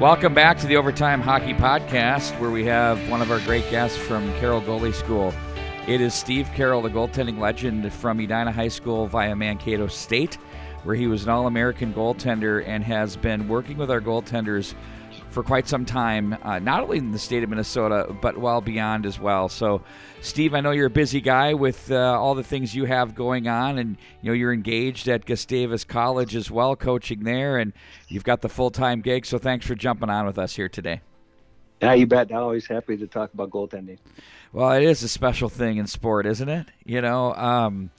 Welcome back to the Overtime Hockey Podcast, where we have one of our great guests from Carroll Goalie School. It is Steve Carroll, the goaltending legend from Edina High School via Mankato State, where he was an All American goaltender and has been working with our goaltenders for quite some time, uh, not only in the state of Minnesota, but well beyond as well. So, Steve, I know you're a busy guy with uh, all the things you have going on, and you know you're engaged at Gustavus College as well, coaching there, and you've got the full time gig. So, thanks for jumping on with us here today. Yeah, you bet. i Always happy to talk about goaltending. Well, it is a special thing in sport, isn't it? You know, um,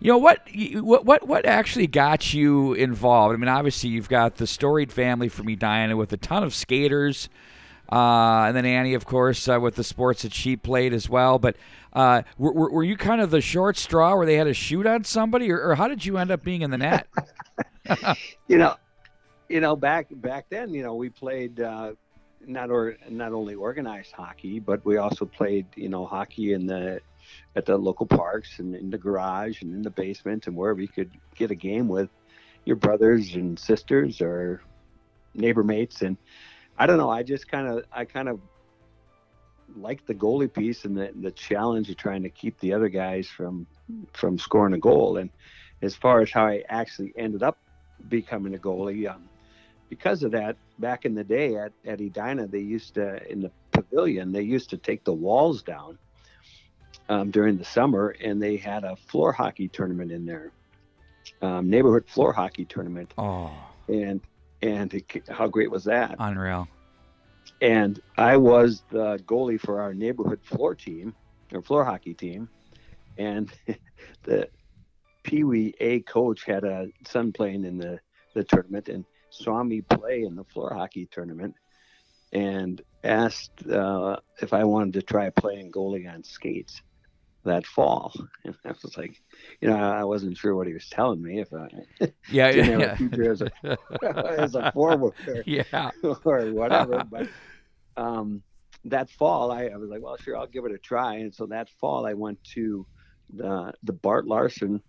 you know what, what, what, what actually got you involved? I mean, obviously you've got the storied family from Edina with a ton of skaters, uh, and then Annie, of course, uh, with the sports that she played as well. But uh, were, were, you kind of the short straw where they had to shoot on somebody, or, or how did you end up being in the net? you know, you know, back back then, you know, we played uh, not or not only organized hockey, but we also played you know hockey in the at the local parks and in the garage and in the basement and wherever you could get a game with your brothers and sisters or neighbor mates. And I don't know I just kind of I kind of like the goalie piece and the, the challenge of trying to keep the other guys from from scoring a goal. And as far as how I actually ended up becoming a goalie um, because of that, back in the day at, at Edina, they used to, in the pavilion, they used to take the walls down um, during the summer and they had a floor hockey tournament in there, um, neighborhood floor hockey tournament. Oh. And, and it, how great was that? Unreal. And I was the goalie for our neighborhood floor team or floor hockey team. And the Pee Wee A coach had a son playing in the, the tournament. And saw me play in the floor hockey tournament and asked uh, if I wanted to try playing goalie on skates that fall. And I was like, you know, I wasn't sure what he was telling me if I yeah, didn't yeah. have a future as a as a forward or, yeah. or whatever. but um, that fall, I, I was like, well, sure, I'll give it a try. And so that fall, I went to the the Bart Larson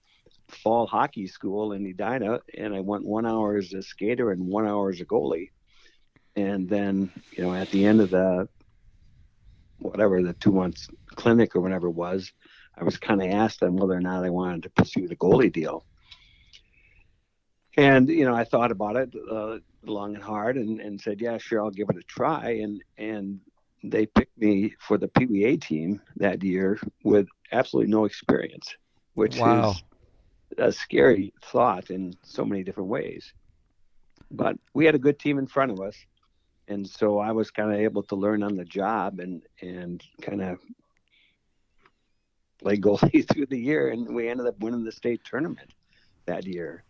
fall hockey school in Edina, and I went one hour as a skater and one hour as a goalie. And then, you know, at the end of the whatever the two months clinic or whatever it was, I was kind of asked them whether or not I wanted to pursue the goalie deal. And you know, I thought about it uh, long and hard, and, and said, "Yeah, sure, I'll give it a try." And and they picked me for the PWA team that year with absolutely no experience, which wow. is a scary thought in so many different ways. But we had a good team in front of us, and so I was kind of able to learn on the job and and kind of play goalie through the year, and we ended up winning the state tournament that year.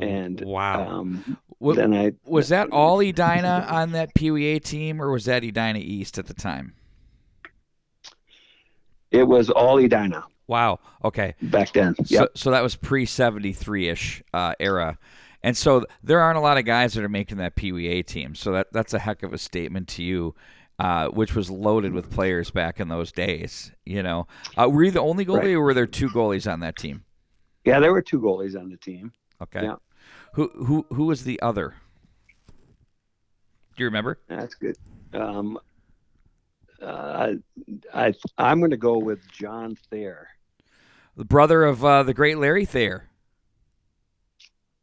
And wow, um, what, then I was that all Edina on that PWA team, or was that Edina East at the time? It was all Edina. Wow. Okay. Back then. Yep. So, so that was pre seventy three ish uh, era, and so there aren't a lot of guys that are making that PWA team. So that that's a heck of a statement to you, uh, which was loaded with players back in those days. You know, uh, were you the only goalie, Right. or were there two goalies on that team? Yeah, there were two goalies on the team. Okay. Yeah. Who who who was the other? Do you remember? That's good. Um, uh, I I'm going to go with John Thayer. The brother of uh, the great Larry Thayer.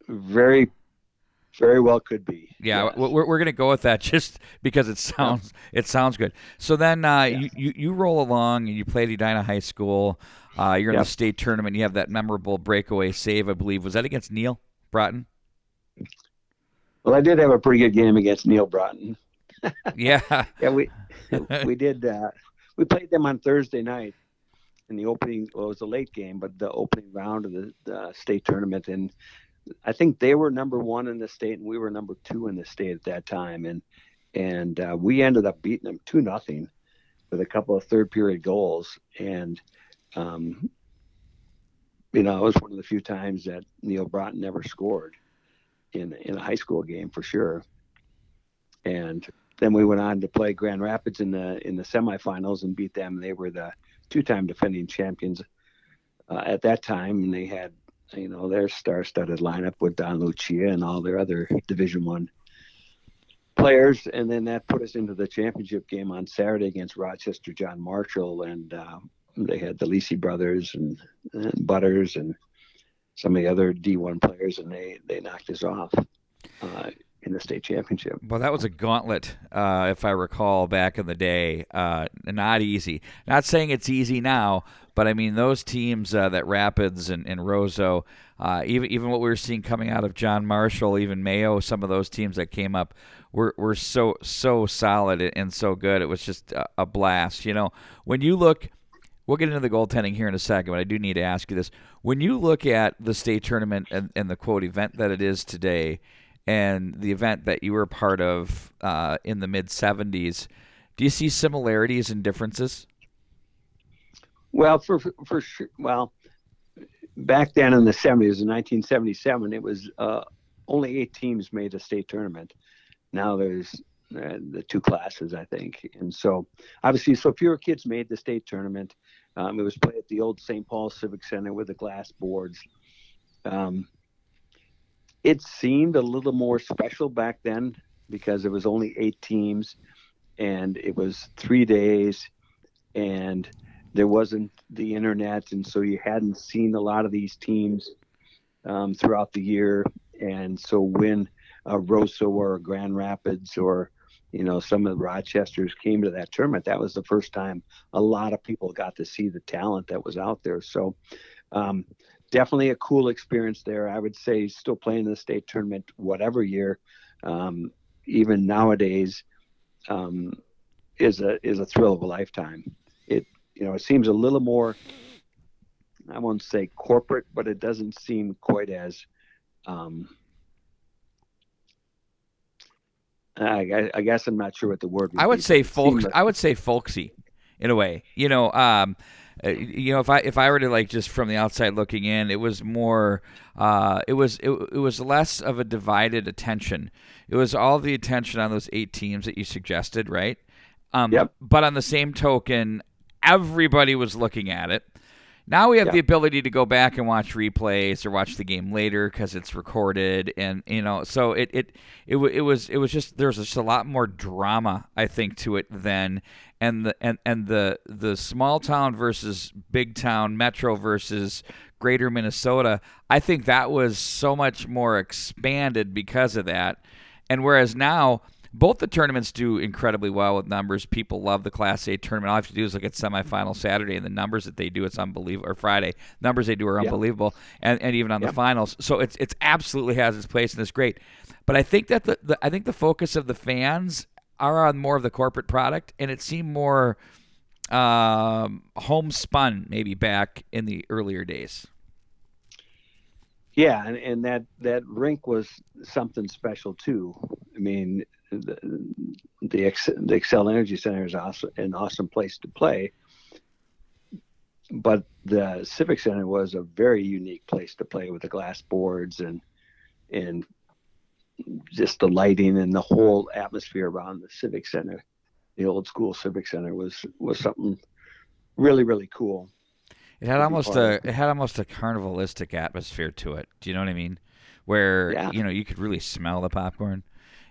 Very, very well could be. Yeah, Yes. we're, we're going to go with that just because it sounds it sounds good. So then uh, you, you you roll along and you play at Edina High School. Uh, you're in Yep. the state tournament. You have that memorable breakaway save, I believe. Was that against Neal Broten? Well, I did have a pretty good game against Neal Broten. Yeah. Yeah, we we did. Uh, we played them on Thursday night in the opening. Well, it was a late game, but the opening round of the, the state tournament, and I think they were number one in the state, and we were number two in the state at that time, and and uh, we ended up beating them two nothing with a couple of third period goals, and um, you know it was one of the few times that Neal Broten never scored in in a high school game for sure, and then we went on to play Grand Rapids in the in the semifinals and beat them. They were the two-time defending champions uh, at that time, and they had you know their star-studded lineup with Don Lucia and all their other Division One players, and then that put us into the championship game on Saturday against Rochester John Marshall, and uh, they had the Lisi brothers and, and, Butters and some of the other D1 players, and they they knocked us off. Uh, in the state championship. Well, that was a gauntlet, uh, if I recall, back in the day. Uh, not easy. Not saying it's easy now, but I mean those teams uh, that Rapids and, and Roseau, uh, even even what we were seeing coming out of John Marshall, even Mayo, some of those teams that came up were were so so solid and so good. It was just a, a blast. You know, when you look. We'll get into the goaltending here in a second, but I do need to ask you this. When you look at the state tournament and, and the quote event that it is today, and the event that you were part of uh, in the mid 70s. Do you see similarities and differences? Well, for for sure. Well, back then in the 70s, in 1977, it was uh, only eight teams made a state tournament. Now there's uh, the two classes, I think, and so obviously, so fewer kids made the state tournament. Um, it was played at the old St. Paul Civic Center with the glass boards. Um, it seemed a little more special back then because it was only eight teams and it was three days and there wasn't the internet. And so you hadn't seen a lot of these teams um, throughout the year. And so when a Roseau or a Grand Rapids or you know some of the Rochesters came to that tournament that was the first time a lot of people got to see the talent that was out there. So um, definitely a cool experience there. I would say still playing in the state tournament whatever year, um, even nowadays, um, is a is a thrill of a lifetime. It you know it seems a little more. I won't say corporate, but it doesn't seem quite as. Um, I, I, guess I'm not sure what the word. Would I would be, say folks. I would say folksy, in a way. You know, um, uh, you know, if I if I were to like just from the outside looking in, it was more, uh, it was it, it was less of a divided attention. It was all the attention on those eight teams that you suggested, right? Um, yep. But on the same token, everybody was looking at it. Now we have yep. the ability to go back and watch replays or watch the game later because it's recorded, and you know, so it it it, it was it was just there's just a lot more drama I think to it then, and the and, and the the small town versus big town metro versus greater Minnesota, I think that was so much more expanded because of that. And whereas now both the tournaments do incredibly well with numbers. People love the Class A tournament. All I have to do is look at semifinal Saturday and the numbers that they do. It's unbelievable. Or Friday, numbers they do are unbelievable, and, and even on the finals. So it's it's absolutely has its place and it's great. But I think that the, the I think the focus of the fans are on more of the corporate product, and it seemed more um, homespun maybe back in the earlier days. Yeah, and, and that that rink was something special too. I mean, the the, Ex, the Xcel Energy Center is awesome, an awesome place to play, but the Civic Center was a very unique place to play with the glass boards and and just the lighting and the whole atmosphere around the civic center. The old school civic center was was something really really cool. It had almost a it had almost a carnivalistic atmosphere to it. Do you know what i mean? Where yeah. you know you could really smell the popcorn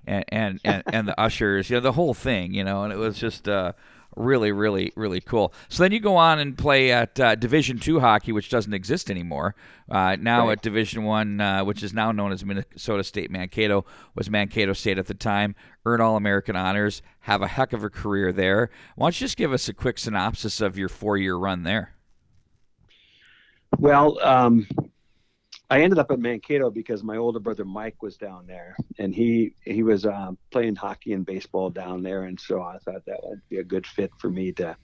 and and and, and the ushers you know the whole thing you know and it was just uh really, really, really cool. So then you go on and play at uh, Division Two hockey, which doesn't exist anymore. Uh, now right. at Division One, uh, which is now known as Minnesota State Mankato, was Mankato State at the time. Earn All American honors, have a heck of a career there. Why don't you just give us a quick synopsis of your four year run there? Well, um, I ended up at Mankato because my older brother Mike was down there, and he he was uh, playing hockey and baseball down there, and so I thought that would be a good fit for me to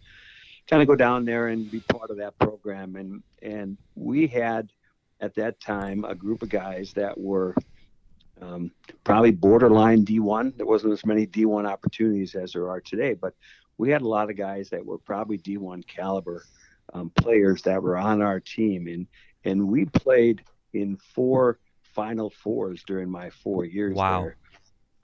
kind of go down there and be part of that program. And and we had at that time a group of guys that were um, probably borderline D1. There wasn't as many D1 opportunities as there are today, but we had a lot of guys that were probably D1 caliber um, players that were on our team, and and we played in four Final Fours during my four years wow. there,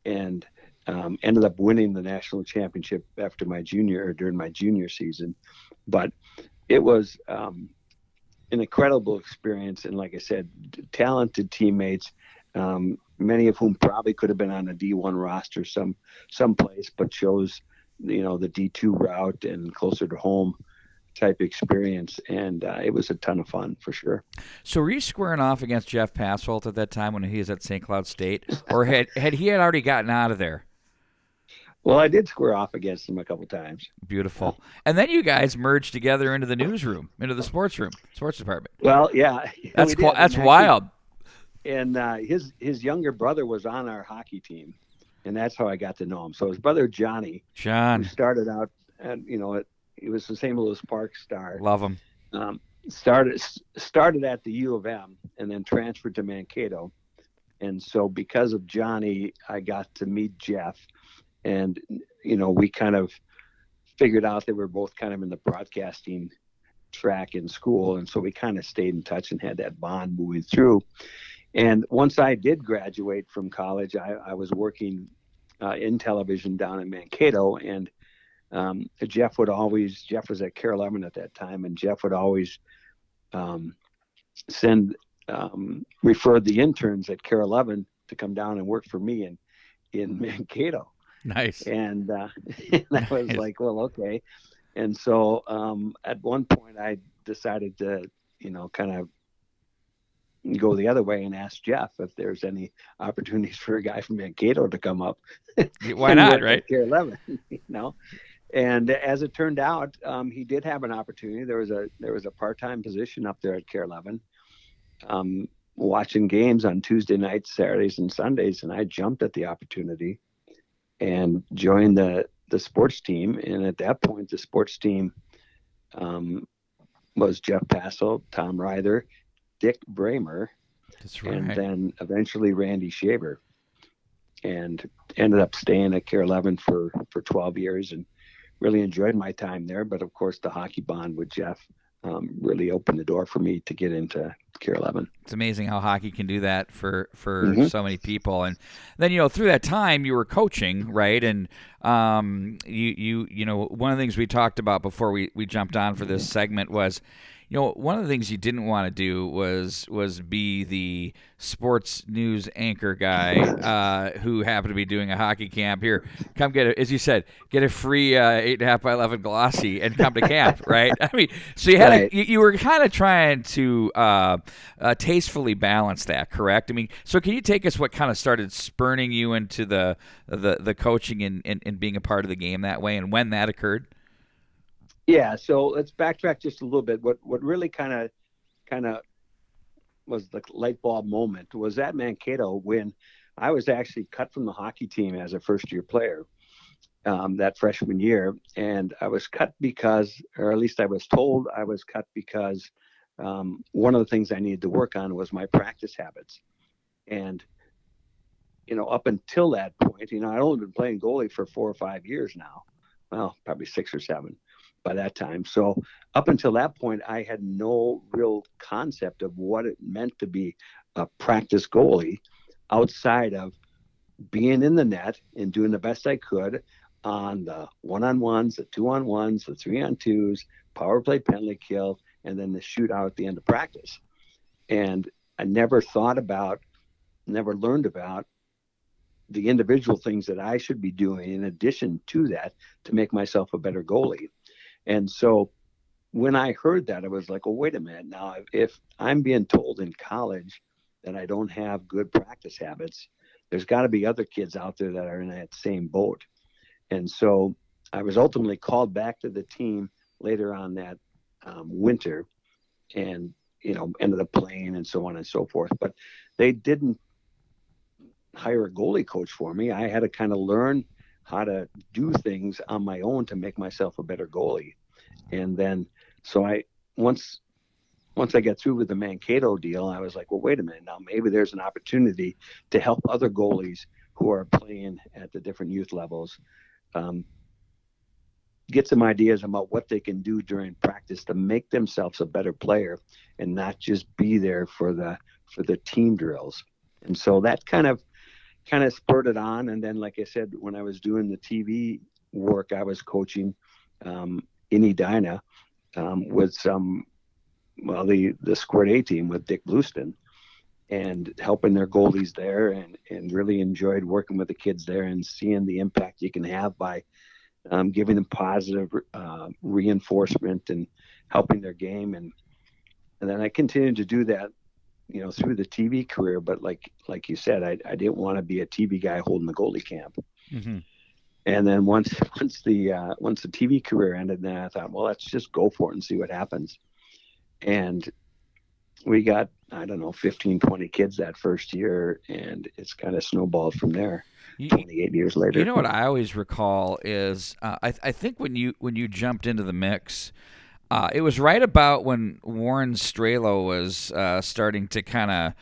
and um, ended up winning the national championship after my junior or during my junior season. But it was um, an incredible experience, and like I said, talented teammates. Um, many of whom probably could have been on a D1 roster some someplace, but chose you know the D2 route and closer to home type experience, and uh, it was a ton of fun for sure. So, were you squaring off against Jeff Passolt at that time when he was at St. Cloud State, or had had he had already gotten out of there? Well, I did square off against him a couple times. Beautiful. And then you guys merged together into the newsroom, into the sports room, sports department. Well, yeah, that's we that's wild. And uh, his his younger brother was on our hockey team, and that's how I got to know him. So his brother Johnny, John, started out, at, you know, at, he was the St. Louis Park star. Love him. Um, started started at the U of M and then transferred to Mankato, and so because of Johnny, I got to meet Jeff, and you know we kind of figured out that we are both kind of in the broadcasting track in school, and so we kind of stayed in touch and had that bond moving through. And once I did graduate from college, I, I was working uh, in television down in Mankato, and um, Jeff would always Jeff was at KARE 11 at that time, and Jeff would always um, send um, refer the interns at KARE 11 to come down and work for me in in Mankato. Nice. And, uh, and I was nice. like, well, okay. And so um, at one point, I decided to, you know, kind of go the other way and ask Jeff if there's any opportunities for a guy from Mankato to come up. Why not, right? KARE 11, you know. And as it turned out, um, he did have an opportunity. There was a there was a part time position up there at KARE 11, um, watching games on Tuesday nights, Saturdays, and Sundays, and I jumped at the opportunity and joined the the sports team. And at that point, the sports team um, was Jeff Passolt, Tom Ryther, Dick Bremer, right. and then eventually Randy Shaver, and ended up staying at KARE 11 for for 12 years and really enjoyed my time there. But of course, the hockey bond with Jeff um, really opened the door for me to get into KARE 11. It's amazing how hockey can do that for for mm-hmm. so many people. And then you know through that time you were coaching, right? And um, you you you know one of the things we talked about before we we jumped on for this segment was you know, one of the things you didn't want to do was was be the sports news anchor guy uh, who happened to be doing a hockey camp. Here, come get it, as you said, get a free uh, eight and a half by eleven glossy and come to camp, right? I mean, so you had right. a, you, you, were kind of trying to uh, uh, tastefully balance that, correct? I mean, so can you take us what kind of started spurning you into the the the coaching and, and, and being a part of the game that way, and when that occurred? Yeah, so let's backtrack just a little bit. What what really kind of kind of was the light bulb moment was at Mankato when I was actually cut from the hockey team as a first year player um, that freshman year, and I was cut because, or at least I was told I was cut because um, one of the things I needed to work on was my practice habits, and you know up until that point, you know I'd only been playing goalie for four or five years now, well probably six or seven by that time. So up until that point, I had no real concept of what it meant to be a practice goalie outside of being in the net and doing the best I could on the one on ones, the two on ones, the three on twos, power play penalty kill, and then the shootout at the end of practice. And I never thought about, never learned about the individual things that I should be doing in addition to that to make myself a better goalie. And so when I heard that, I was like, oh, wait a minute. Now, if I'm being told in college that I don't have good practice habits, there's got to be other kids out there that are in that same boat. And so I was ultimately called back to the team later on that um, winter and, you know, ended up playing and so on and so forth. But they didn't hire a goalie coach for me. I had to kind of learn how to do things on my own to make myself a better goalie. And then, so I, once, once I got through with the Mankato deal, I was like, well, wait a minute now, maybe there's an opportunity to help other goalies who are playing at the different youth levels um, get some ideas about what they can do during practice to make themselves a better player and not just be there for the for the team drills. And so that kind of kind of spurted on. And then, like I said, when I was doing the TV work, I was coaching um, in Edina um, with some, well, the, the Squirt A team with Dick Blueston. and helping their goalies there and, and really enjoyed working with the kids there and seeing the impact you can have by um, giving them positive uh, reinforcement and helping their game and and then I continued to do that you know through the TV career but like like you said I, I didn't want to be a TV guy holding the goalie camp mm-hmm. and then once once the uh, once the TV career ended then I thought well let's just go for it and see what happens and we got I don't know 15 20 kids that first year and it's kind of snowballed from there. 28 years later. You know what I always recall is uh, I, I think when you when you jumped into the mix, uh, it was right about when Warren Strelow was uh, starting to kind of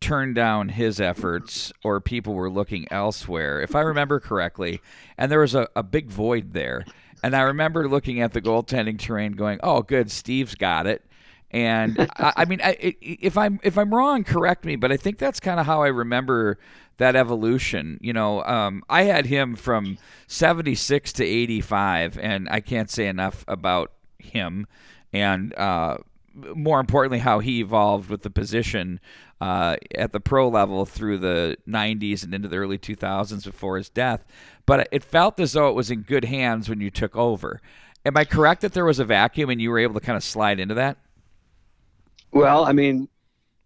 turn down his efforts or people were looking elsewhere, if I remember correctly. And there was a, a big void there. And I remember looking at the goaltending terrain going, oh, good, Steve's got it. And I, I, mean, I, if I'm if I'm wrong, correct me. But I think that's kind of how I remember that evolution. You know, um, I had him from '76 to '85, and I can't say enough about him. And uh, more importantly, how he evolved with the position uh, at the pro level through the 90s and into the early 2000s before his death. But it felt as though it was in good hands when you took over. Am I correct that there was a vacuum and you were able to kind of slide into that? Well, I mean,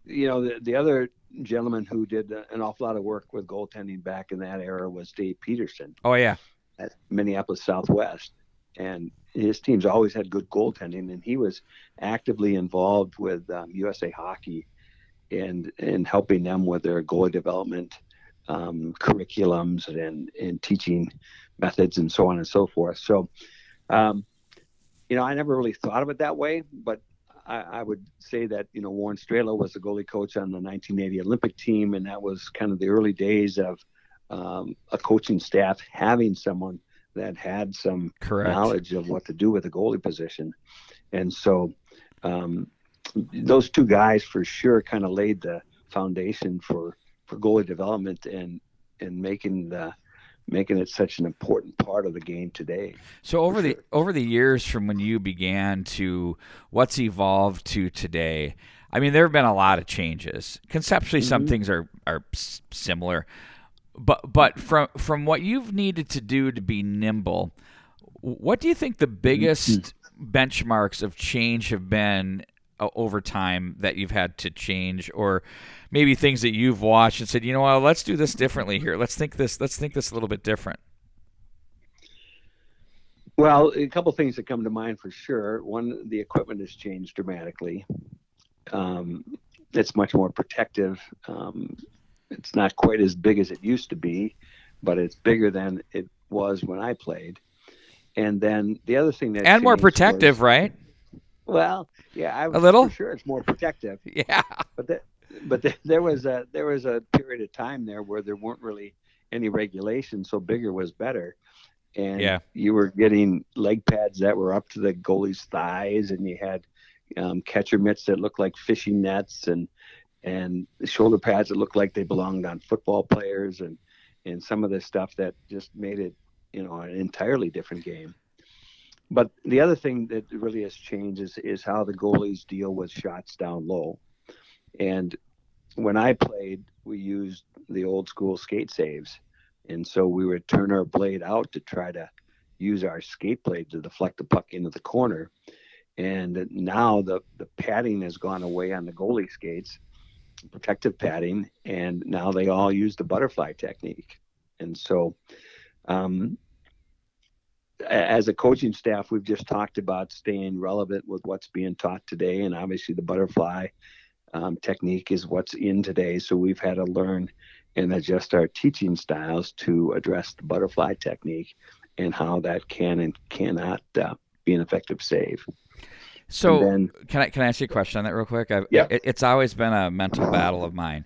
you know, the, the other gentleman who did an awful lot of work with goaltending back in that era was Dave Peterson. Oh yeah, at Minneapolis Southwest, and his teams always had good goaltending, and he was actively involved with um, USA Hockey and and helping them with their goalie development um, curriculums and and teaching methods and so on and so forth. So, um, you know, I never really thought of it that way, but I, I, would say that you know Warren Strelow was the goalie coach on the 1980 Olympic team, and that was kind of the early days of um, a coaching staff having someone that had some Correct. knowledge of what to do with the goalie position, and so um, those two guys for sure kind of laid the foundation for for goalie development and and making the making it such an important part of the game today. So over the over the years from when you began to what's evolved to today, I mean there have been a lot of changes. Conceptually, mm-hmm. some things are are similar, but but from from what you've needed to do to be nimble, what do you think the biggest mm-hmm. benchmarks of change have been uh, over time that you've had to change or maybe things that you've watched and said, you know what, let's do this differently here. Let's think this. Let's think this a little bit different. Well, a couple things that come to mind for sure. One, the equipment has changed dramatically. Um, it's much more protective. Um, it's not quite as big as it used to be, but it's bigger than it was when I played. And then the other thing that and more protective, was, right? Well, yeah, I was a little. sure, it's more protective. Yeah, but the, but the, there was a there was a period of time there where there weren't really any regulations, so bigger was better. And yeah. you were getting leg pads that were up to the goalie's thighs, and you had um, catcher mitts that looked like fishing nets, and and the shoulder pads that looked like they belonged on football players, and and some of the stuff that just made it, you know, an entirely different game. But the other thing that really has changed is, is how the goalies deal with shots down low. And when I played, we used the old school skate saves. And so we would turn our blade out to try to use our skate blade to deflect the puck into the corner. And now the, the padding has gone away on the goalie skates, protective padding, and now they all use the butterfly technique. And so um, as a coaching staff, we've just talked about staying relevant with what's being taught today, and obviously the butterfly um, technique is what's in today. So we've had to learn and adjust our teaching styles to address the butterfly technique and how that can and cannot uh, be an effective save. So then, can I can I ask you a question on that real quick? I've, yeah. It, it's always been a mental battle of mine.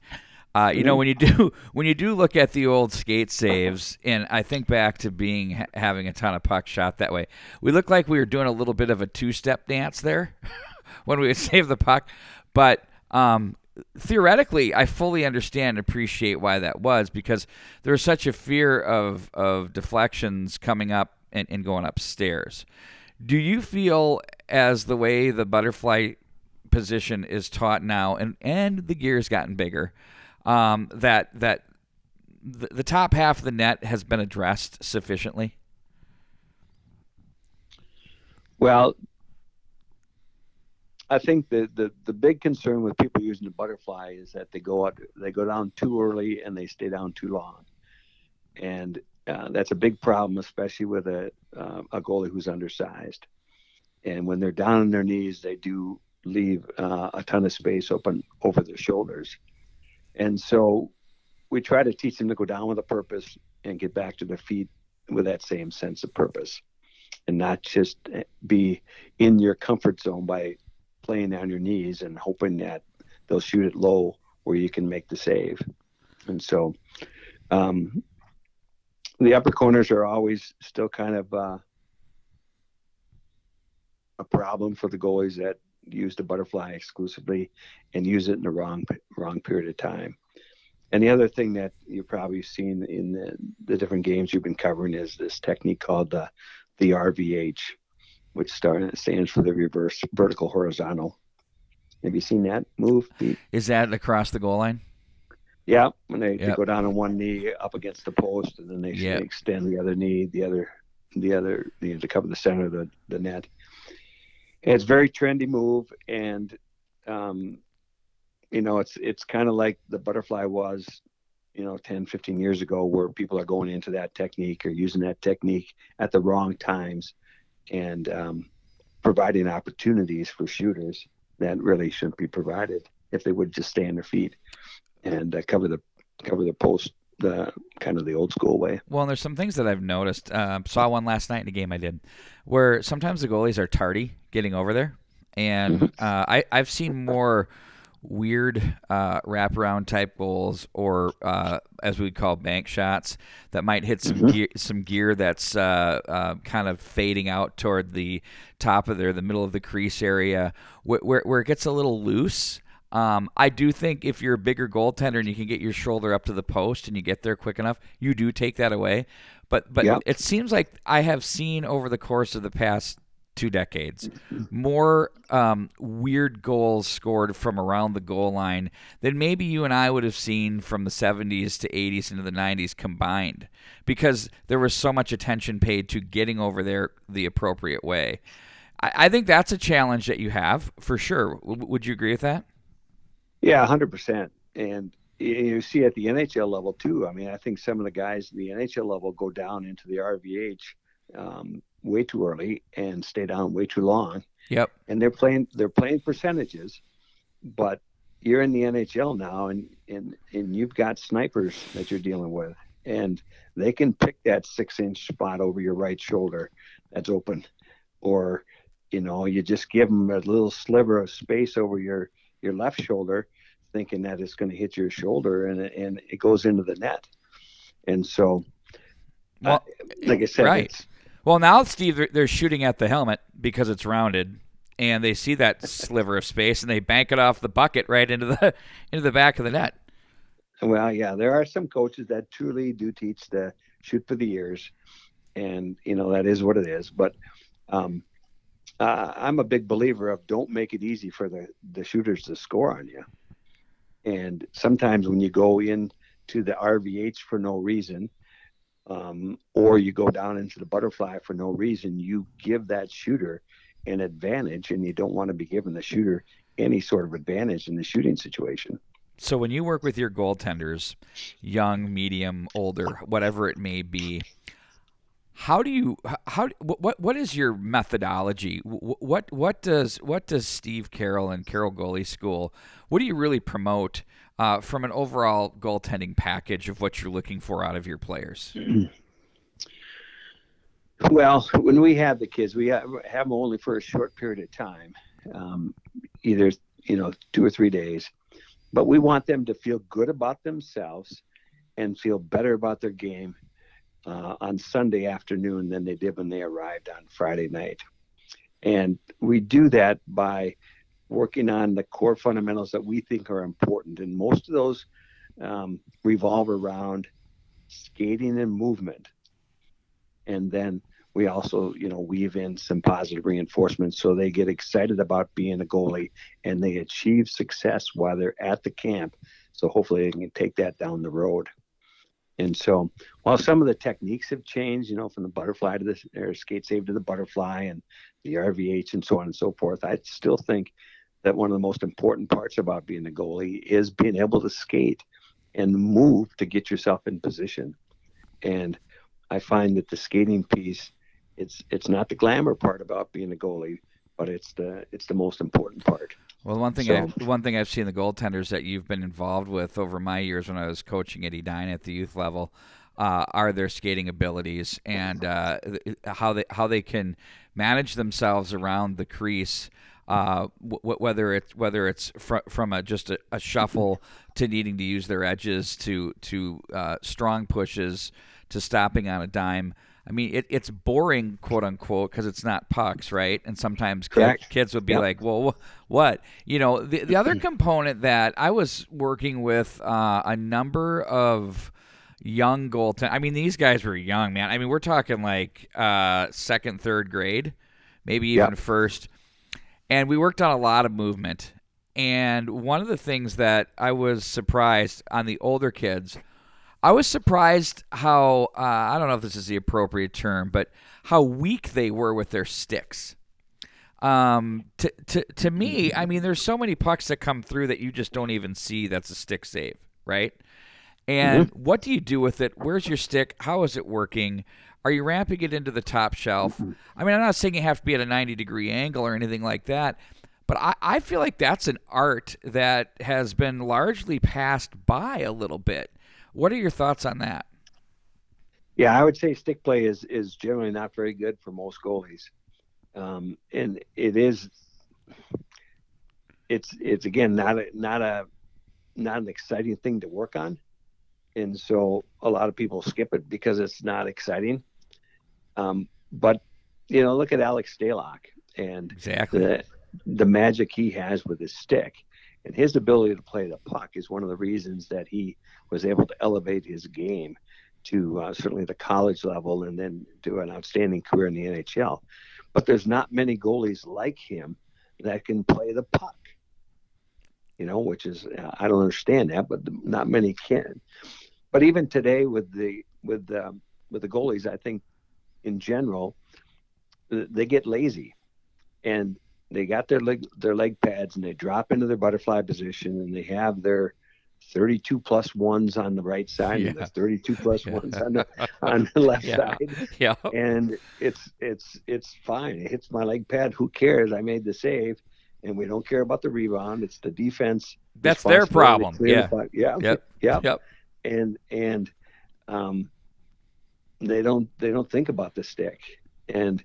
Uh, you know, when you do when you do look at the old skate saves, and I think back to being having a ton of puck shot that way, we looked like we were doing a little bit of a two step dance there when we would save the puck. But um, theoretically, I fully understand and appreciate why that was because there was such a fear of of deflections coming up and, and going upstairs. Do you feel as the way the butterfly position is taught now, and and the gear's gotten bigger. Um, that that the, the top half of the net has been addressed sufficiently. Well, I think the, the, the big concern with people using the butterfly is that they go out, they go down too early and they stay down too long, and uh, that's a big problem, especially with a uh, a goalie who's undersized. And when they're down on their knees, they do leave uh, a ton of space open over their shoulders. And so we try to teach them to go down with a purpose and get back to their feet with that same sense of purpose and not just be in your comfort zone by playing on your knees and hoping that they'll shoot it low where you can make the save. And so um, the upper corners are always still kind of uh, a problem for the goalies that use the butterfly exclusively and use it in the wrong wrong period of time. And the other thing that you've probably seen in the, the different games you've been covering is this technique called the the RVH, which stands for the reverse vertical horizontal. Have you seen that move? Is that across the goal line? Yeah, when they, yep. they, go down on one knee up against the post, and then they, yep. extend the other knee, the other, the other, you know, to cover the center of the, the net. And it's very trendy move, and um, you know, it's it's kind of like the butterfly was, you know, 10, 15 years ago, where people are going into that technique or using that technique at the wrong times, and um, providing opportunities for shooters that really shouldn't be provided if they would just stay on their feet and uh, cover the cover the post the kind of the old school way. Well, there's some things that I've noticed. Uh, saw one last night in a game I did, where sometimes the goalies are tardy getting over there, and mm-hmm. uh, I I've seen more weird uh, wraparound type goals or uh, as we call bank shots that might hit some mm-hmm. gear, some gear that's uh, uh, kind of fading out toward the top of there, the middle of the crease area, where, where, where it gets a little loose. Um, I do think if you're a bigger goaltender and you can get your shoulder up to the post and you get there quick enough, you do take that away. But but yep. it seems like I have seen over the course of the past two decades more um, weird goals scored from around the goal line than maybe you and I would have seen from the 70s to 80s into the 90s combined because there was so much attention paid to getting over there the appropriate way. I, I think that's a challenge that you have for sure. W- would you agree with that? Yeah, hundred percent. And you see at the NHL level too. I mean, I think some of the guys in the NHL level go down into the RVH um, way too early and stay down way too long. Yep. And they're playing they're playing percentages, but you're in the NHL now, and and and you've got snipers that you're dealing with, and they can pick that six inch spot over your right shoulder that's open, or you know you just give them a little sliver of space over your your left shoulder, thinking that it's going to hit your shoulder and and it goes into the net. And so, well, uh, like I said, right. Well, now Steve, they're shooting at the helmet because it's rounded, and they see that sliver of space and they bank it off the bucket right into the into the back of the net. Well, yeah, there are some coaches that truly do teach the shoot for the ears, and you know that is what it is. But um, uh, I'm a big believer of don't make it easy for the, the shooters to score on you. And sometimes when you go in to the RVH for no reason, um, or you go down into the butterfly for no reason, you give that shooter an advantage, and you don't want to be giving the shooter any sort of advantage in the shooting situation. So when you work with your goaltenders, young, medium, older, whatever it may be, how do you how what what is your methodology? What what does what does Steve Carroll and Carroll Goalie School? What do you really promote uh, from an overall goaltending package of what you're looking for out of your players? Well, when we have the kids, we have, them only for a short period of time, um, either you know two or three days, but we want them to feel good about themselves and feel better about their game uh, on Sunday afternoon than they did when they arrived on Friday night. And we do that by working on the core fundamentals that we think are important. And most of those um, revolve around skating and movement. And then we also, you know, weave in some positive reinforcement so they get excited about being a goalie and they achieve success while they're at the camp. So hopefully they can take that down the road. And so, while some of the techniques have changed, you know, from the butterfly to the or skate save to the butterfly and the RVH and so on and so forth, I still think that one of the most important parts about being a goalie is being able to skate and move to get yourself in position. And I find that the skating piece, it's it's not the glamour part about being a goalie, but it's the it's the most important part. Well, one thing so, I've, one thing I've seen the goaltenders that you've been involved with over my years when I was coaching at Edina at the youth level uh, are their skating abilities and uh, how they how they can manage themselves around the crease. Uh, w- whether it's whether it's fr- from a just a, a, shuffle to needing to use their edges to to uh, strong pushes to stopping on a dime. I mean, it, it's boring, quote unquote, because it's not pucks, right? And sometimes kid, kids would be yep. like, "Well, wh- what?" You know, the the other component that I was working with uh, a number of young goaltenders. I mean, these guys were young, man. I mean, we're talking like uh, second, third grade, maybe even yep. first. And we worked on a lot of movement. And one of the things that I was surprised on the older kids I was surprised how uh, I don't know if this is the appropriate term, but how weak they were with their sticks. Um, to to to me, I mean, there's so many pucks that come through that you just don't even see. That's a stick save, right? And mm-hmm. what do you do with it? Where's your stick? How is it working? Are you ramping it into the top shelf? Mm-hmm. I mean, I'm not saying you have to be at a 90 degree angle or anything like that, but I, I feel like that's an art that has been largely passed by a little bit. What are your thoughts on that? Yeah, I would say stick play is is generally not very good for most goalies, um, and it is. It's it's again not a not a not an exciting thing to work on, and so a lot of people skip it because it's not exciting. Um, but you know, look at Alex Stalock and exactly the, the magic he has with his stick. And his ability to play the puck is one of the reasons that he was able to elevate his game to uh, certainly the college level and then do an outstanding career in the NHL. But there's not many goalies like him that can play the puck. You know, which is I don't understand that, but not many can. But even today, with the with the, with the goalies, I think in general they get lazy, and they got their leg their leg pads and they drop into their butterfly position and they have their 32 plus ones on the right side yeah. and the 32 plus ones on the on the left yeah. side. Yeah. And it's it's it's fine. It hits my leg pad. Who cares? I made the save and we don't care about the rebound. It's the defense that's their problem. yeah. the yeah. Yep. yep. Yep. And and um they don't they don't think about the stick. And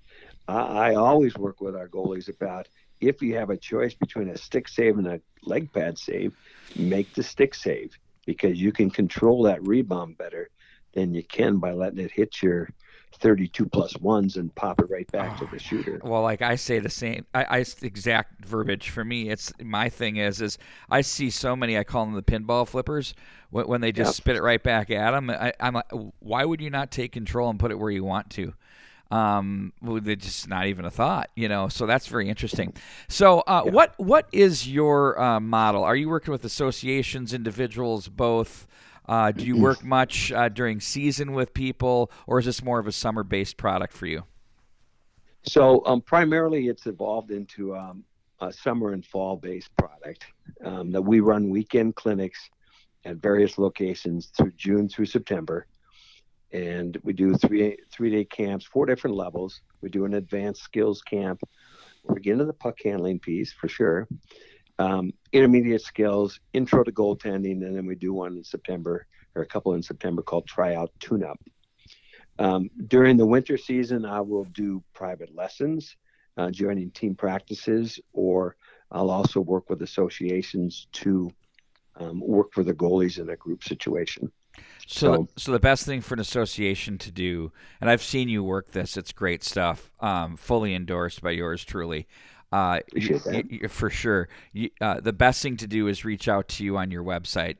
I, I always work with our goalies about if you have a choice between a stick save and a leg pad save, make the stick save because you can control that rebound better than you can by letting it hit your 32 plus ones and pop it right back oh, to the ah, shooter. Well, like I say the same, I, I exact verbiage for me. It's my thing is, is I see so many, I call them the pinball flippers when, when they just yep. spit it right back at them. I, I'm like, why would you not take control and put it where you want to? Um, they just not even a thought, you know. So that's very interesting. So, uh, yeah. what what is your uh, model? Are you working with associations, individuals, both? Uh, do you work much uh, during season with people, or is this more of a summer-based product for you? So, um, primarily, it's evolved into um, a summer and fall-based product um, that we run weekend clinics at various locations through June through September and we do three three day camps, four different levels. We do an advanced skills camp. We get into the puck handling piece for sure. Um, intermediate skills, intro to goaltending, and then we do one in September or a couple in September called tryout tune up. Um, during the winter season, I will do private lessons, uh, joining team practices, or I'll also work with associations to um, work for the goalies in a group situation. So, so, so, the best thing for an association to do, and I've seen you work this. It's great stuff. Um, fully endorsed by yours truly. Uh, you, you, for sure. You, uh, the best thing to do is reach out to you on your website.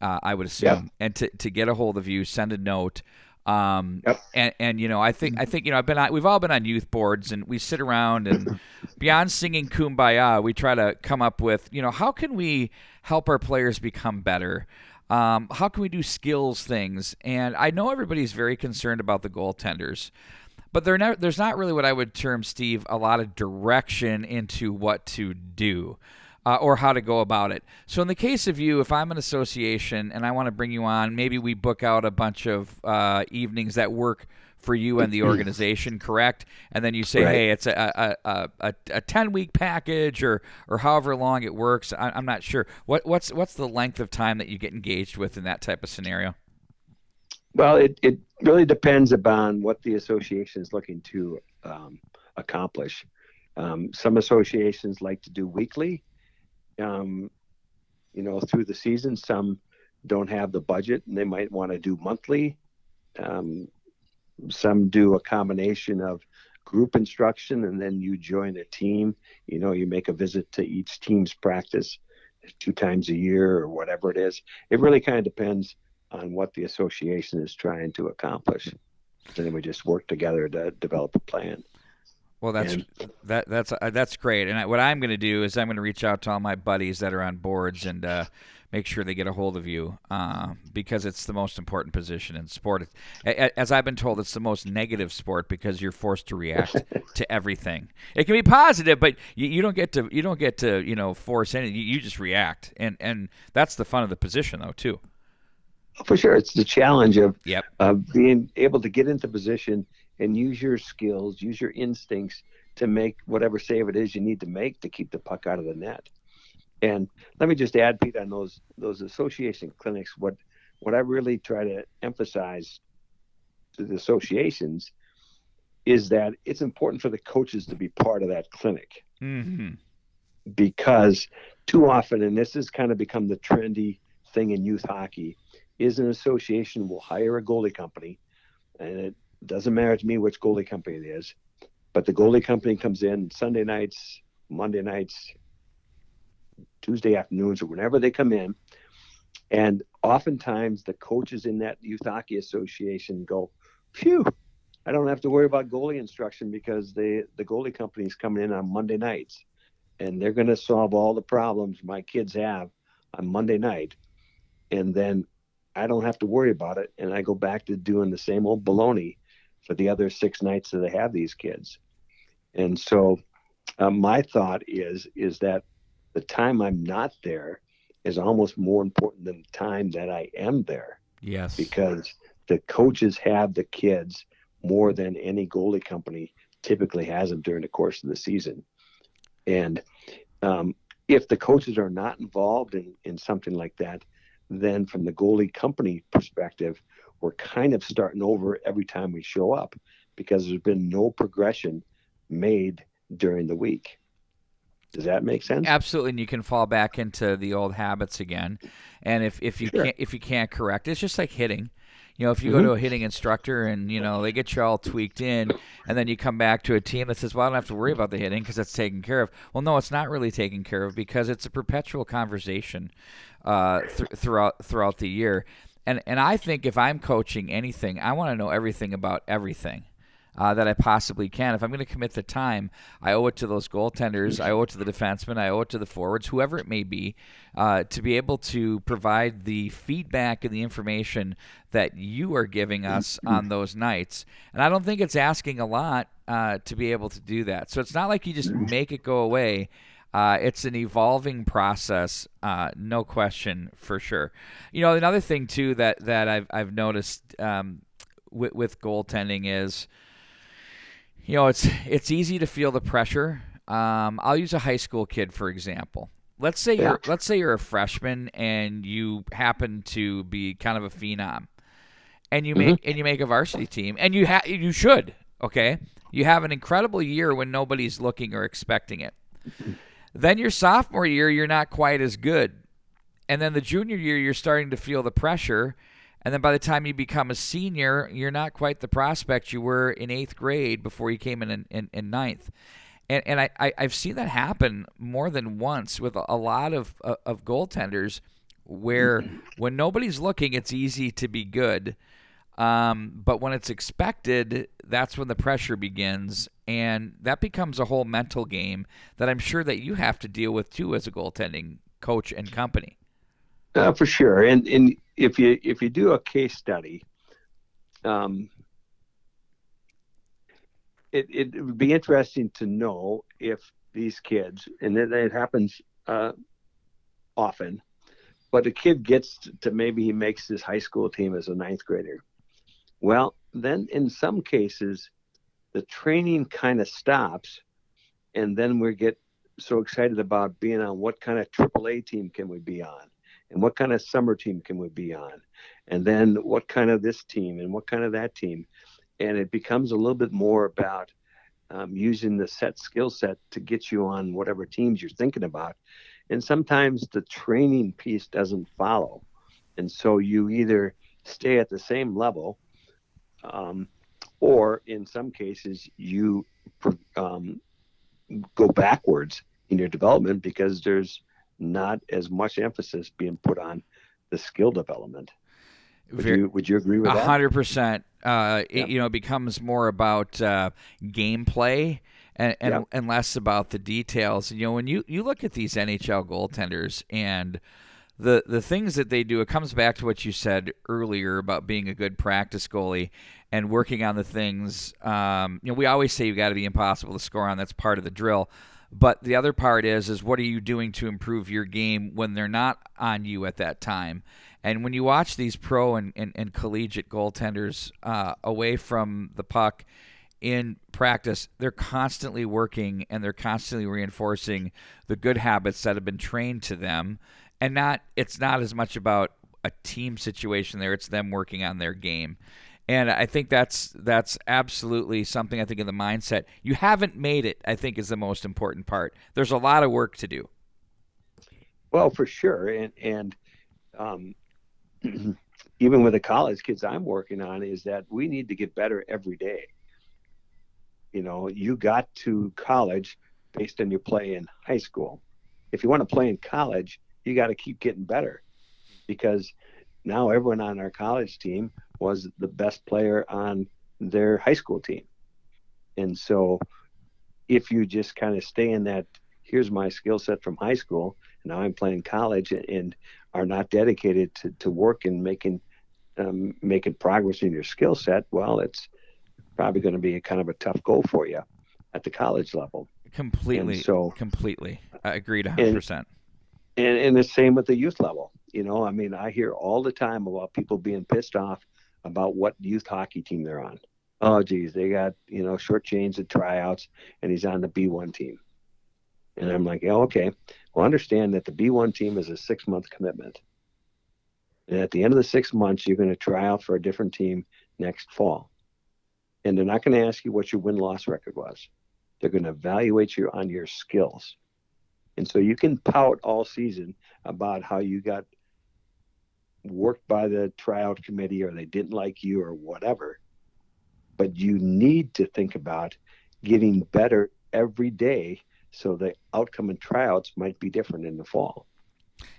Uh, I would assume, and to to get a hold of you, send a note. Um, yep. and, and you know, I think I think you know, I've been on, we've all been on youth boards, and we sit around and beyond singing "Kumbaya," we try to come up with you know how can we help our players become better. Um, how can we do skills things? And I know everybody's very concerned about the goaltenders, but not, there's not really what I would term, Steve, a lot of direction into what to do uh, or how to go about it. So, in the case of you, if I'm an association and I want to bring you on, maybe we book out a bunch of uh, evenings that work for you and the organization, correct? And then you say, right. hey, it's a, a, a, a 10 week package or, or however long it works. I, am not sure. What, what's, what's the length of time that you get engaged with in that type of scenario? Well, it, it really depends upon what the association is looking to um, accomplish. Um, some associations like to do weekly, um, you know, through the season. Some don't have the budget and they might want to do monthly. Um, some do a combination of group instruction and then you join a team. You know, you make a visit to each team's practice two times a year or whatever it is. It really kind of depends on what the association is trying to accomplish. And then we just work together to develop a plan. Well, that's and, that that's uh, that's great. And I, what I'm going to do is I'm going to reach out to all my buddies that are on boards and uh, make sure they get a hold of you uh, because it's the most important position in sport. As I've been told, it's the most negative sport because you're forced to react to everything. It can be positive, but you, you, don't get to you don't get to you know force anything. You, you just react, and and that's the fun of the position, though, too. For sure, it's the challenge of yep. of being able to get into position and use your skills, use your instincts to make whatever save it is you need to make to keep the puck out of the net. And let me just add, Pete, on those those association clinics. What what I really try to emphasize to the associations is that it's important for the coaches to be part of that clinic mm-hmm. because too often, and this has kind of become the trendy thing in youth hockey, is an association will hire a goalie company, and it doesn't matter to me which goalie company it is, but the goalie company comes in Sunday nights, Monday nights, Tuesday afternoons, or whenever they come in. And oftentimes the coaches in that youth hockey association go, phew, I don't have to worry about goalie instruction because they, the goalie company is coming in on Monday nights and they're going to solve all the problems my kids have on Monday night. And then I don't have to worry about it. And I go back to doing the same old baloney for the other six nights that I have these kids. And so uh, my thought is is that the time I'm not there is almost more important than the time that I am there. Yes. Because the coaches have the kids more than any goalie company typically has them during the course of the season. And um, if the coaches are not involved in, in something like that, then from the goalie company perspective, we're kind of starting over every time we show up because there's been no progression made during the week. Does that make sense? Absolutely, and you can fall back into the old habits again. And if, if you sure. can't if you can't correct, it's just like hitting. You know, if you mm-hmm. go to a hitting instructor and you know they get you all tweaked in, and then you come back to a team that says, "Well, I don't have to worry about the hitting because it's taken care of." Well, no, it's not really taken care of because it's a perpetual conversation uh, th- throughout throughout the year. And and I think if I'm coaching anything, I want to know everything about everything. Uh, that I possibly can. If I'm going to commit the time, I owe it to those goaltenders, I owe it to the defensemen, I owe it to the forwards, whoever it may be, uh, to be able to provide the feedback and the information that you are giving us on those nights. And I don't think it's asking a lot uh, to be able to do that. So it's not like you just make it go away. Uh, it's an evolving process, uh, no question for sure. You know, another thing too that that I've I've noticed um, with, with goaltending is, you know, it's it's easy to feel the pressure. Um, I'll use a high school kid for example. Let's say yeah. you're let's say you're a freshman and you happen to be kind of a phenom, and you make mm-hmm. and you make a varsity team, and you ha- you should okay. You have an incredible year when nobody's looking or expecting it. Then your sophomore year, you're not quite as good. And then the junior year, you're starting to feel the pressure. And then by the time you become a senior, you're not quite the prospect you were in eighth grade before you came in in, in, in ninth. And, and I, I, have seen that happen more than once with a, lot of, uh, of goaltenders where when nobody's looking, it's easy to be good. Um, but when it's expected, that's when the pressure begins, and that becomes a whole mental game that I'm sure that you have to deal with too as a goaltending coach and company. Uh, for sure, and and if you if you do a case study, um, it it would be interesting to know if these kids, and it, it happens uh, often, but a kid gets to maybe he makes his high school team as a ninth grader. Well, then in some cases, the training kind of stops, and then we get so excited about being on what kind of AAA team can we be on, and what kind of summer team can we be on, and then what kind of this team and what kind of that team, and it becomes a little bit more about um, using the set skill set to get you on whatever teams you're thinking about, and sometimes the training piece doesn't follow, and so you either stay at the same level um, or in some cases you um, go backwards in your development because there's not as much emphasis being put on the skill development. Would Very, you would you agree with that? hundred percent. Uh, yep. You know, it becomes more about uh, gameplay and and, yep. and less about the details. You know, when you you look at these NHL goaltenders and the the things that they do, it comes back to what you said earlier about being a good practice goalie and working on the things. Um, you know, we always say you got to be impossible to score on. That's part of the drill. But the other part is is what are you doing to improve your game when they're not on you at that time? And when you watch these pro and, and, and collegiate goaltenders uh, away from the puck in practice, they're constantly working and they're constantly reinforcing the good habits that have been trained to them and not it's not as much about a team situation there it's them working on their game. And i think that's that's absolutely something i think in the mindset. You haven't made it i think is the most important part. There's a lot of work to do. Well for sure and and um, even with the college kids i'm working on is that we need to get better every day. You know you got to college based on your play in high school. If you want to play in college you got to keep getting better because now everyone on our college team was the best player on their high school team. And so if you just kind of stay in that, here's my skill set from high school, and now I'm playing college and are not dedicated to, to work and making um, making progress in your skill set, well, it's probably going to be a kind of a tough goal for you at the college level. Completely. And so completely, I agreed 100. percent and and the same with the youth level. You know, I mean, I hear all the time about people being pissed off about what youth hockey team they're on. Oh, geez, they got you know short chains at tryouts, and he's on the B1 team. And I'm like, okay. Well, understand that the B1 team is a six month commitment. And at the end of the six months, you're going to try out for a different team next fall. And they're not going to ask you what your win loss record was. They're going to evaluate you on your skills. And so you can pout all season about how you got worked by the tryout committee or they didn't like you or whatever. But you need to think about getting better every day so the outcome in tryouts might be different in the fall.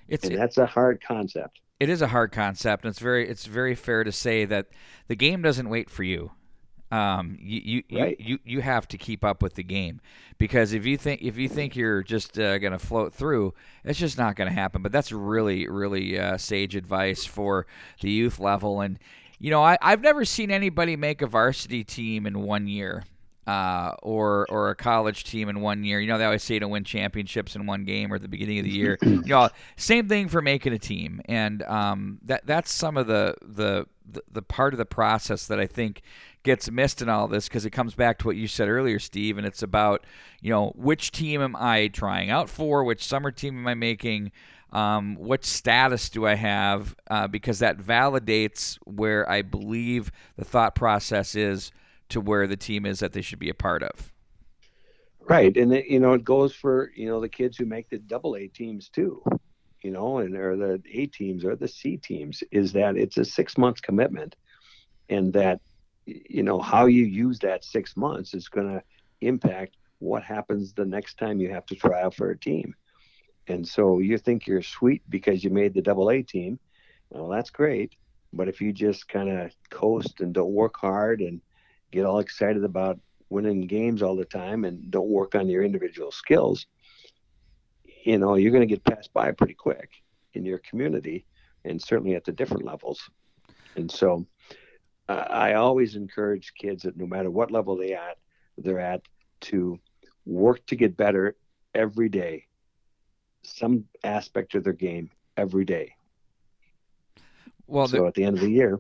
It's, and that's a hard concept. It is a hard concept, and it's very it's very fair to say that the game doesn't wait for you. Um, you you, right. you, you have to keep up with the game because if you think if you think you're just uh, going to float through, it's just not going to happen. But that's really really uh, sage advice for the youth level. And you know, I, I've never seen anybody make a varsity team in one year. Uh, or or a college team in one year. You know, they always say to win championships in one game or at the beginning of the year. you know, same thing for making a team, and um, that that's some of the, the the the part of the process that I think gets missed in all this because it comes back to what you said earlier, Steve, and it's about you know which team am I trying out for, which summer team am I making, um, what status do I have, uh, because that validates where I believe the thought process is to where the team is that they should be a part of. Right, and it, you know it goes for you know the kids who make the double A teams too, you know, and or the A teams or the C teams is that it's a six month commitment, and that you know how you use that six months is going to impact what happens the next time you have to try out for a team and so you think you're sweet because you made the double a team well that's great But if you just kind of coast and don't work hard and get all excited about winning games all the time and don't work on your individual skills, you know, you're going to get passed by pretty quick in your community and certainly at the different levels. And so uh, I always encourage kids that no matter what level they at, they're at to work to get better every day, some aspect of their game every day. Well, so at the end of the year,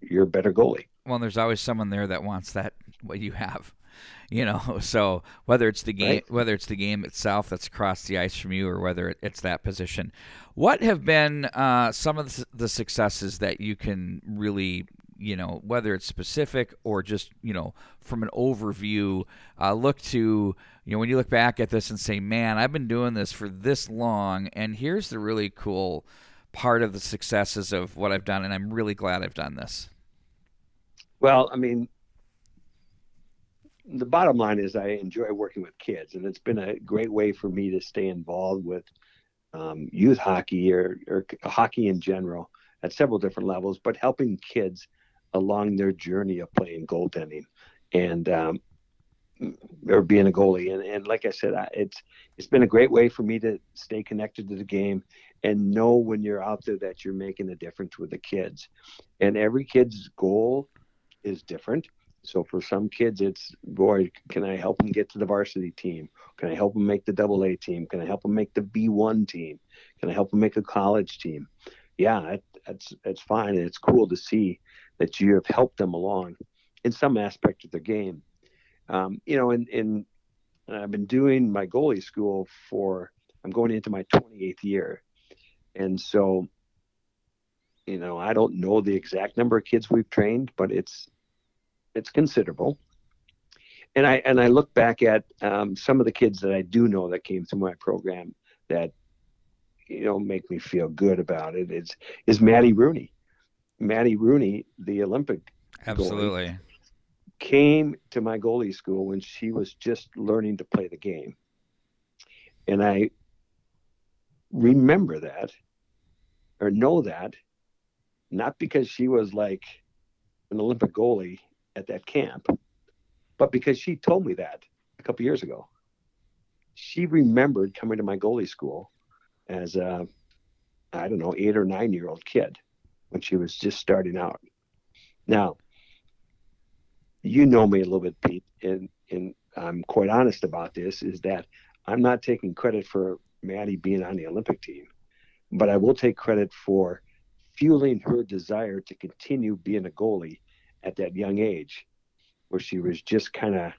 you're a better goalie. Well, there's always someone there that wants that what you have, you know. So whether it's the game, right. whether it's the game itself that's across the ice from you, or whether it's that position, what have been uh, some of the successes that you can really you know, whether it's specific or just, you know, from an overview, uh, look to, you know, when you look back at this and say, man, I've been doing this for this long, and here's the really cool part of the successes of what I've done, and I'm really glad I've done this? Well, I mean, the bottom line is I enjoy working with kids, and it's been a great way for me to stay involved with um, youth hockey or, or hockey in general at several different levels, but helping kids along their journey of playing goaltending and um, or being a goalie. And, and like I said, it's it's been a great way for me to stay connected to the game and know when you're out there that you're making a difference with the kids. And every kid's goal is different. So for some kids, it's boy, can I help them get to the varsity team? Can I help them make the double A team? Can I help them make the B1 team? Can I help them make a college team? Yeah, it, it's fine, and it's cool to see that you have helped them along in some aspect of their game. Um, you know, in, in I've been doing my goalie school for I'm going into my 28th year, and so you know I don't know the exact number of kids we've trained, but it's it's considerable. And I and I look back at um, some of the kids that I do know that came through my program that you know make me feel good about it. Is is Maddie Rooney. Maddie Rooney, the Olympic absolutely goalie, came to my goalie school when she was just learning to play the game, and I remember that or know that not because she was like an Olympic goalie at that camp, but because she told me that a couple years ago. She remembered coming to my goalie school as a, I don't know, eight or nine year old kid when she was just starting out. Now, you know me a little bit, Pete, and, and I'm quite honest about this, is that I'm not taking credit for Maddie being on the Olympic team, but I will take credit for fueling her desire to continue being a goalie at that young age, where she was just kind of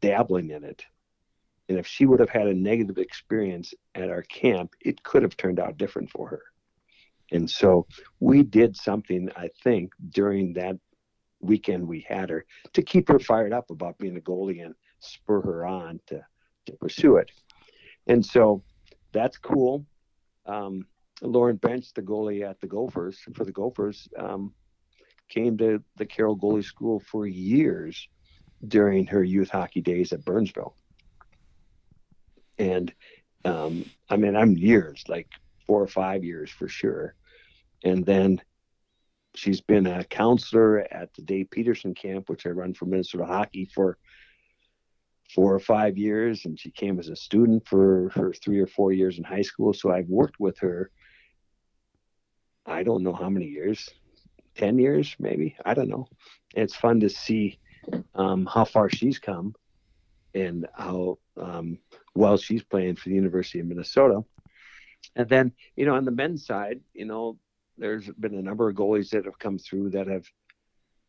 dabbling in it. And if she would have had a negative experience at our camp, it could have turned out different for her. And so we did something, I think, during that weekend we had her to keep her fired up about being a goalie and spur her on to, to pursue it. And so that's cool. Um, Lauren Bench, the goalie at the Gophers, for the Gophers, um, came to the Carroll Goalie School for years during her youth hockey days at Burnsville. And um, I mean, I'm years, like four or five years for sure. And then she's been a counselor at the Dave Peterson camp, which I run for Minnesota Hockey for four or five years. And she came as a student for her three or four years in high school. So I've worked with her, I don't know how many years, 10 years, maybe. I don't know. And it's fun to see um, how far she's come and how um, well she's playing for the University of Minnesota. And then, you know, on the men's side, you know, there's been a number of goalies that have come through that have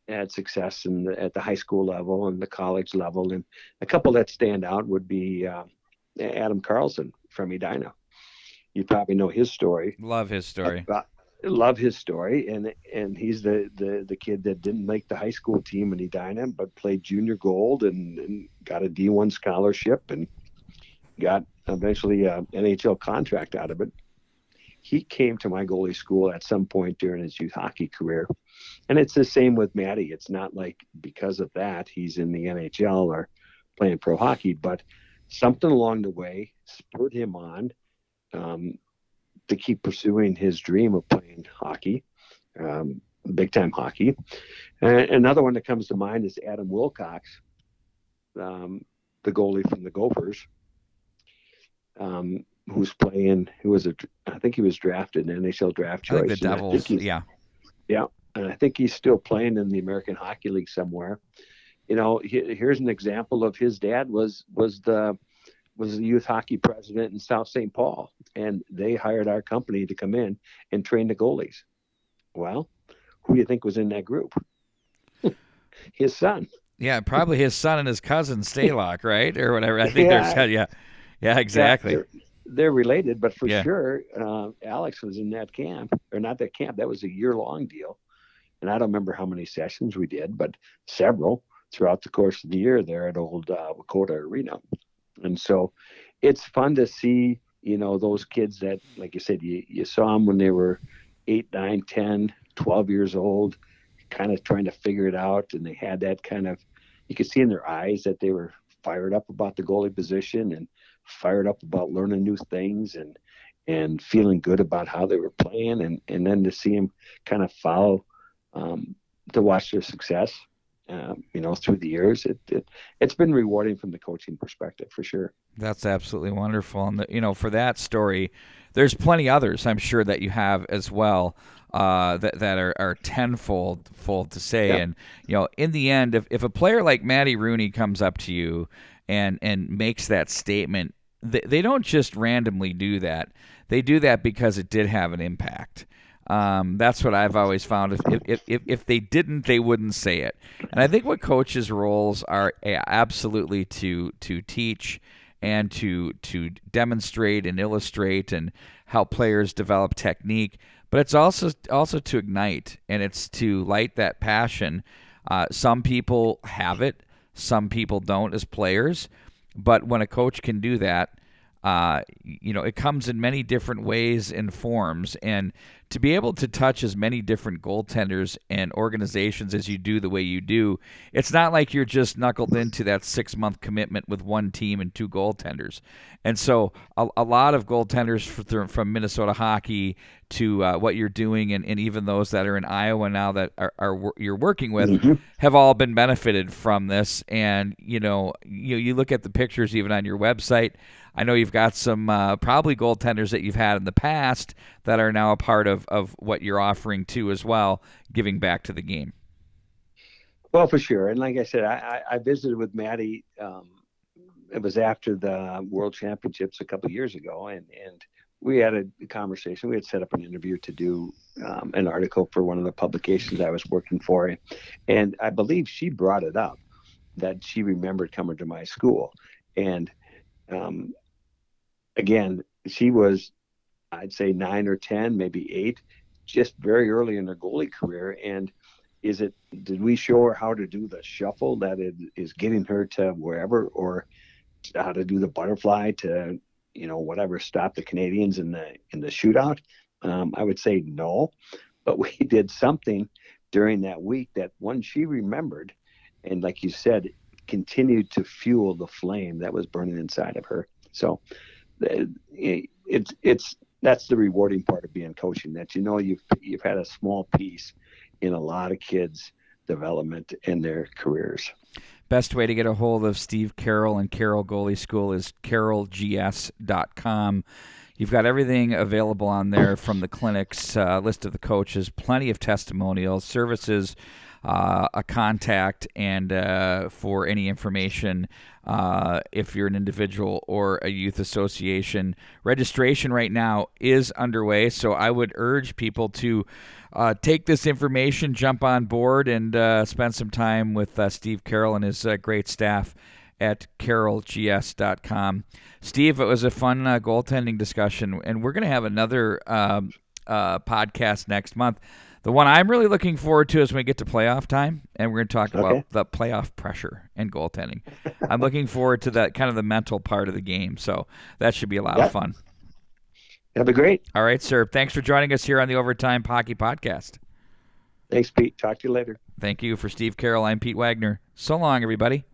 had success in the, at the high school level and the college level. And a couple that stand out would be uh, Adam Carlson from Edina. You probably know his story. Love his story. Love his story, and and he's the, the the kid that didn't make the high school team and he in Edina, but played junior gold and, and got a D1 scholarship and got eventually an NHL contract out of it. He came to my goalie school at some point during his youth hockey career. And it's the same with Maddie. It's not like because of that he's in the NHL or playing pro hockey, but something along the way spurred him on um, to keep pursuing his dream of playing hockey. Um, big time hockey. And another one that comes to mind is Adam Wilcox, um, the goalie from the Gophers, um, who's playing. Who was a? I think he was drafted in NHL draft choice. I think the Devils. Think yeah. Yeah, and I think he's still playing in the American Hockey League somewhere. You know, he, here's an example of his dad was was the was the youth hockey president in South St. Paul, and they hired our company to come in and train the goalies. Well, who do you think was in that group? his son. Yeah, probably his son and his cousin Stalock, right, or whatever. I think yeah. there's yeah, yeah, exactly. Yeah, they're, they're, related, but for yeah. sure, uh, Alex was in that camp, or not that camp. That was a year long deal, and I don't remember how many sessions we did, but several throughout the course of the year there at Old uh, Wakota Arena, and so it's fun to see, you know, those kids that, like you said, you you saw them when they were eight, nine, 10, 12 years old kind of trying to figure it out, and they had that kind of you could see in their eyes that they were fired up about the goalie position and fired up about learning new things and and feeling good about how they were playing. And and then to see them kind of follow um, to watch their success um, you know through the years it, it it's been rewarding from the coaching perspective for sure that's absolutely wonderful and the, you know for that story there's plenty others i'm sure that you have as well uh, that that are, are tenfold fold to say. Yeah. And you know, in the end, if, if a player like Maddie Rooney comes up to you and and makes that statement, they, they don't just randomly do that. They do that because it did have an impact. Um, that's what I've always found. If, if, if, if they didn't, they wouldn't say it. And I think what coaches' roles are absolutely to to teach and to to demonstrate and illustrate and help players develop technique but it's also also to ignite and it's to light that passion. Uh, some people have it, some people don't as players, but when a coach can do that, uh, you know, it comes in many different ways and forms. And to be able to touch as many different goaltenders and organizations as you do the way you do, it's not like you're just knuckled into that six month commitment with one team and two goaltenders. And so a, a lot of goaltenders from Minnesota hockey to uh, what you're doing, and, and even those that are in Iowa now that are, are you're working with, mm-hmm. have all been benefited from this. And you know, you you look at the pictures even on your website. I know you've got some uh, probably goaltenders that you've had in the past that are now a part of, of what you're offering too as well, giving back to the game. Well, for sure. And like I said, I, I visited with Maddie. Um, it was after the World Championships a couple years ago, and and we had a conversation. We had set up an interview to do um, an article for one of the publications I was working for, and I believe she brought it up that she remembered coming to my school, and um, again, she was, I'd say nine or 10, maybe eight, just very early in her goalie career. And is it, did we show her how to do the shuffle that it is getting her to wherever or how to do the butterfly to, you know, whatever, stop the Canadians in the, in the shootout? Um, I would say no, but we did something during that week that one she remembered. And like you said, continued to fuel the flame that was burning inside of her. So it's it's that's the rewarding part of being coaching that you know you've you've had a small piece in a lot of kids development in their careers. Best way to get a hold of steve carroll and carroll goalie school is carrollgs.com You've got everything available on there from the clinics, uh, list of the coaches, plenty of testimonials, services, uh, a contact, and uh, for any information uh, if you're an individual or a youth association. Registration right now is underway, so I would urge people to uh, take this information, jump on board, and uh, spend some time with uh, Steve Carroll and his uh, great staff at carrollgs.com. Steve, it was a fun uh, goaltending discussion, and we're going to have another um, podcast next month. The one I'm really looking forward to is when we get to playoff time, and we're going to talk okay. about the playoff pressure and goaltending. I'm looking forward to that kind of the mental part of the game. So that should be a lot of fun. That'd be great. All right, sir. Thanks for joining us here on the Overtime Hockey Podcast. Thanks, Pete. Talk to you later. Thank you for Steve Carroll. I'm Pete Wagner. So long, everybody.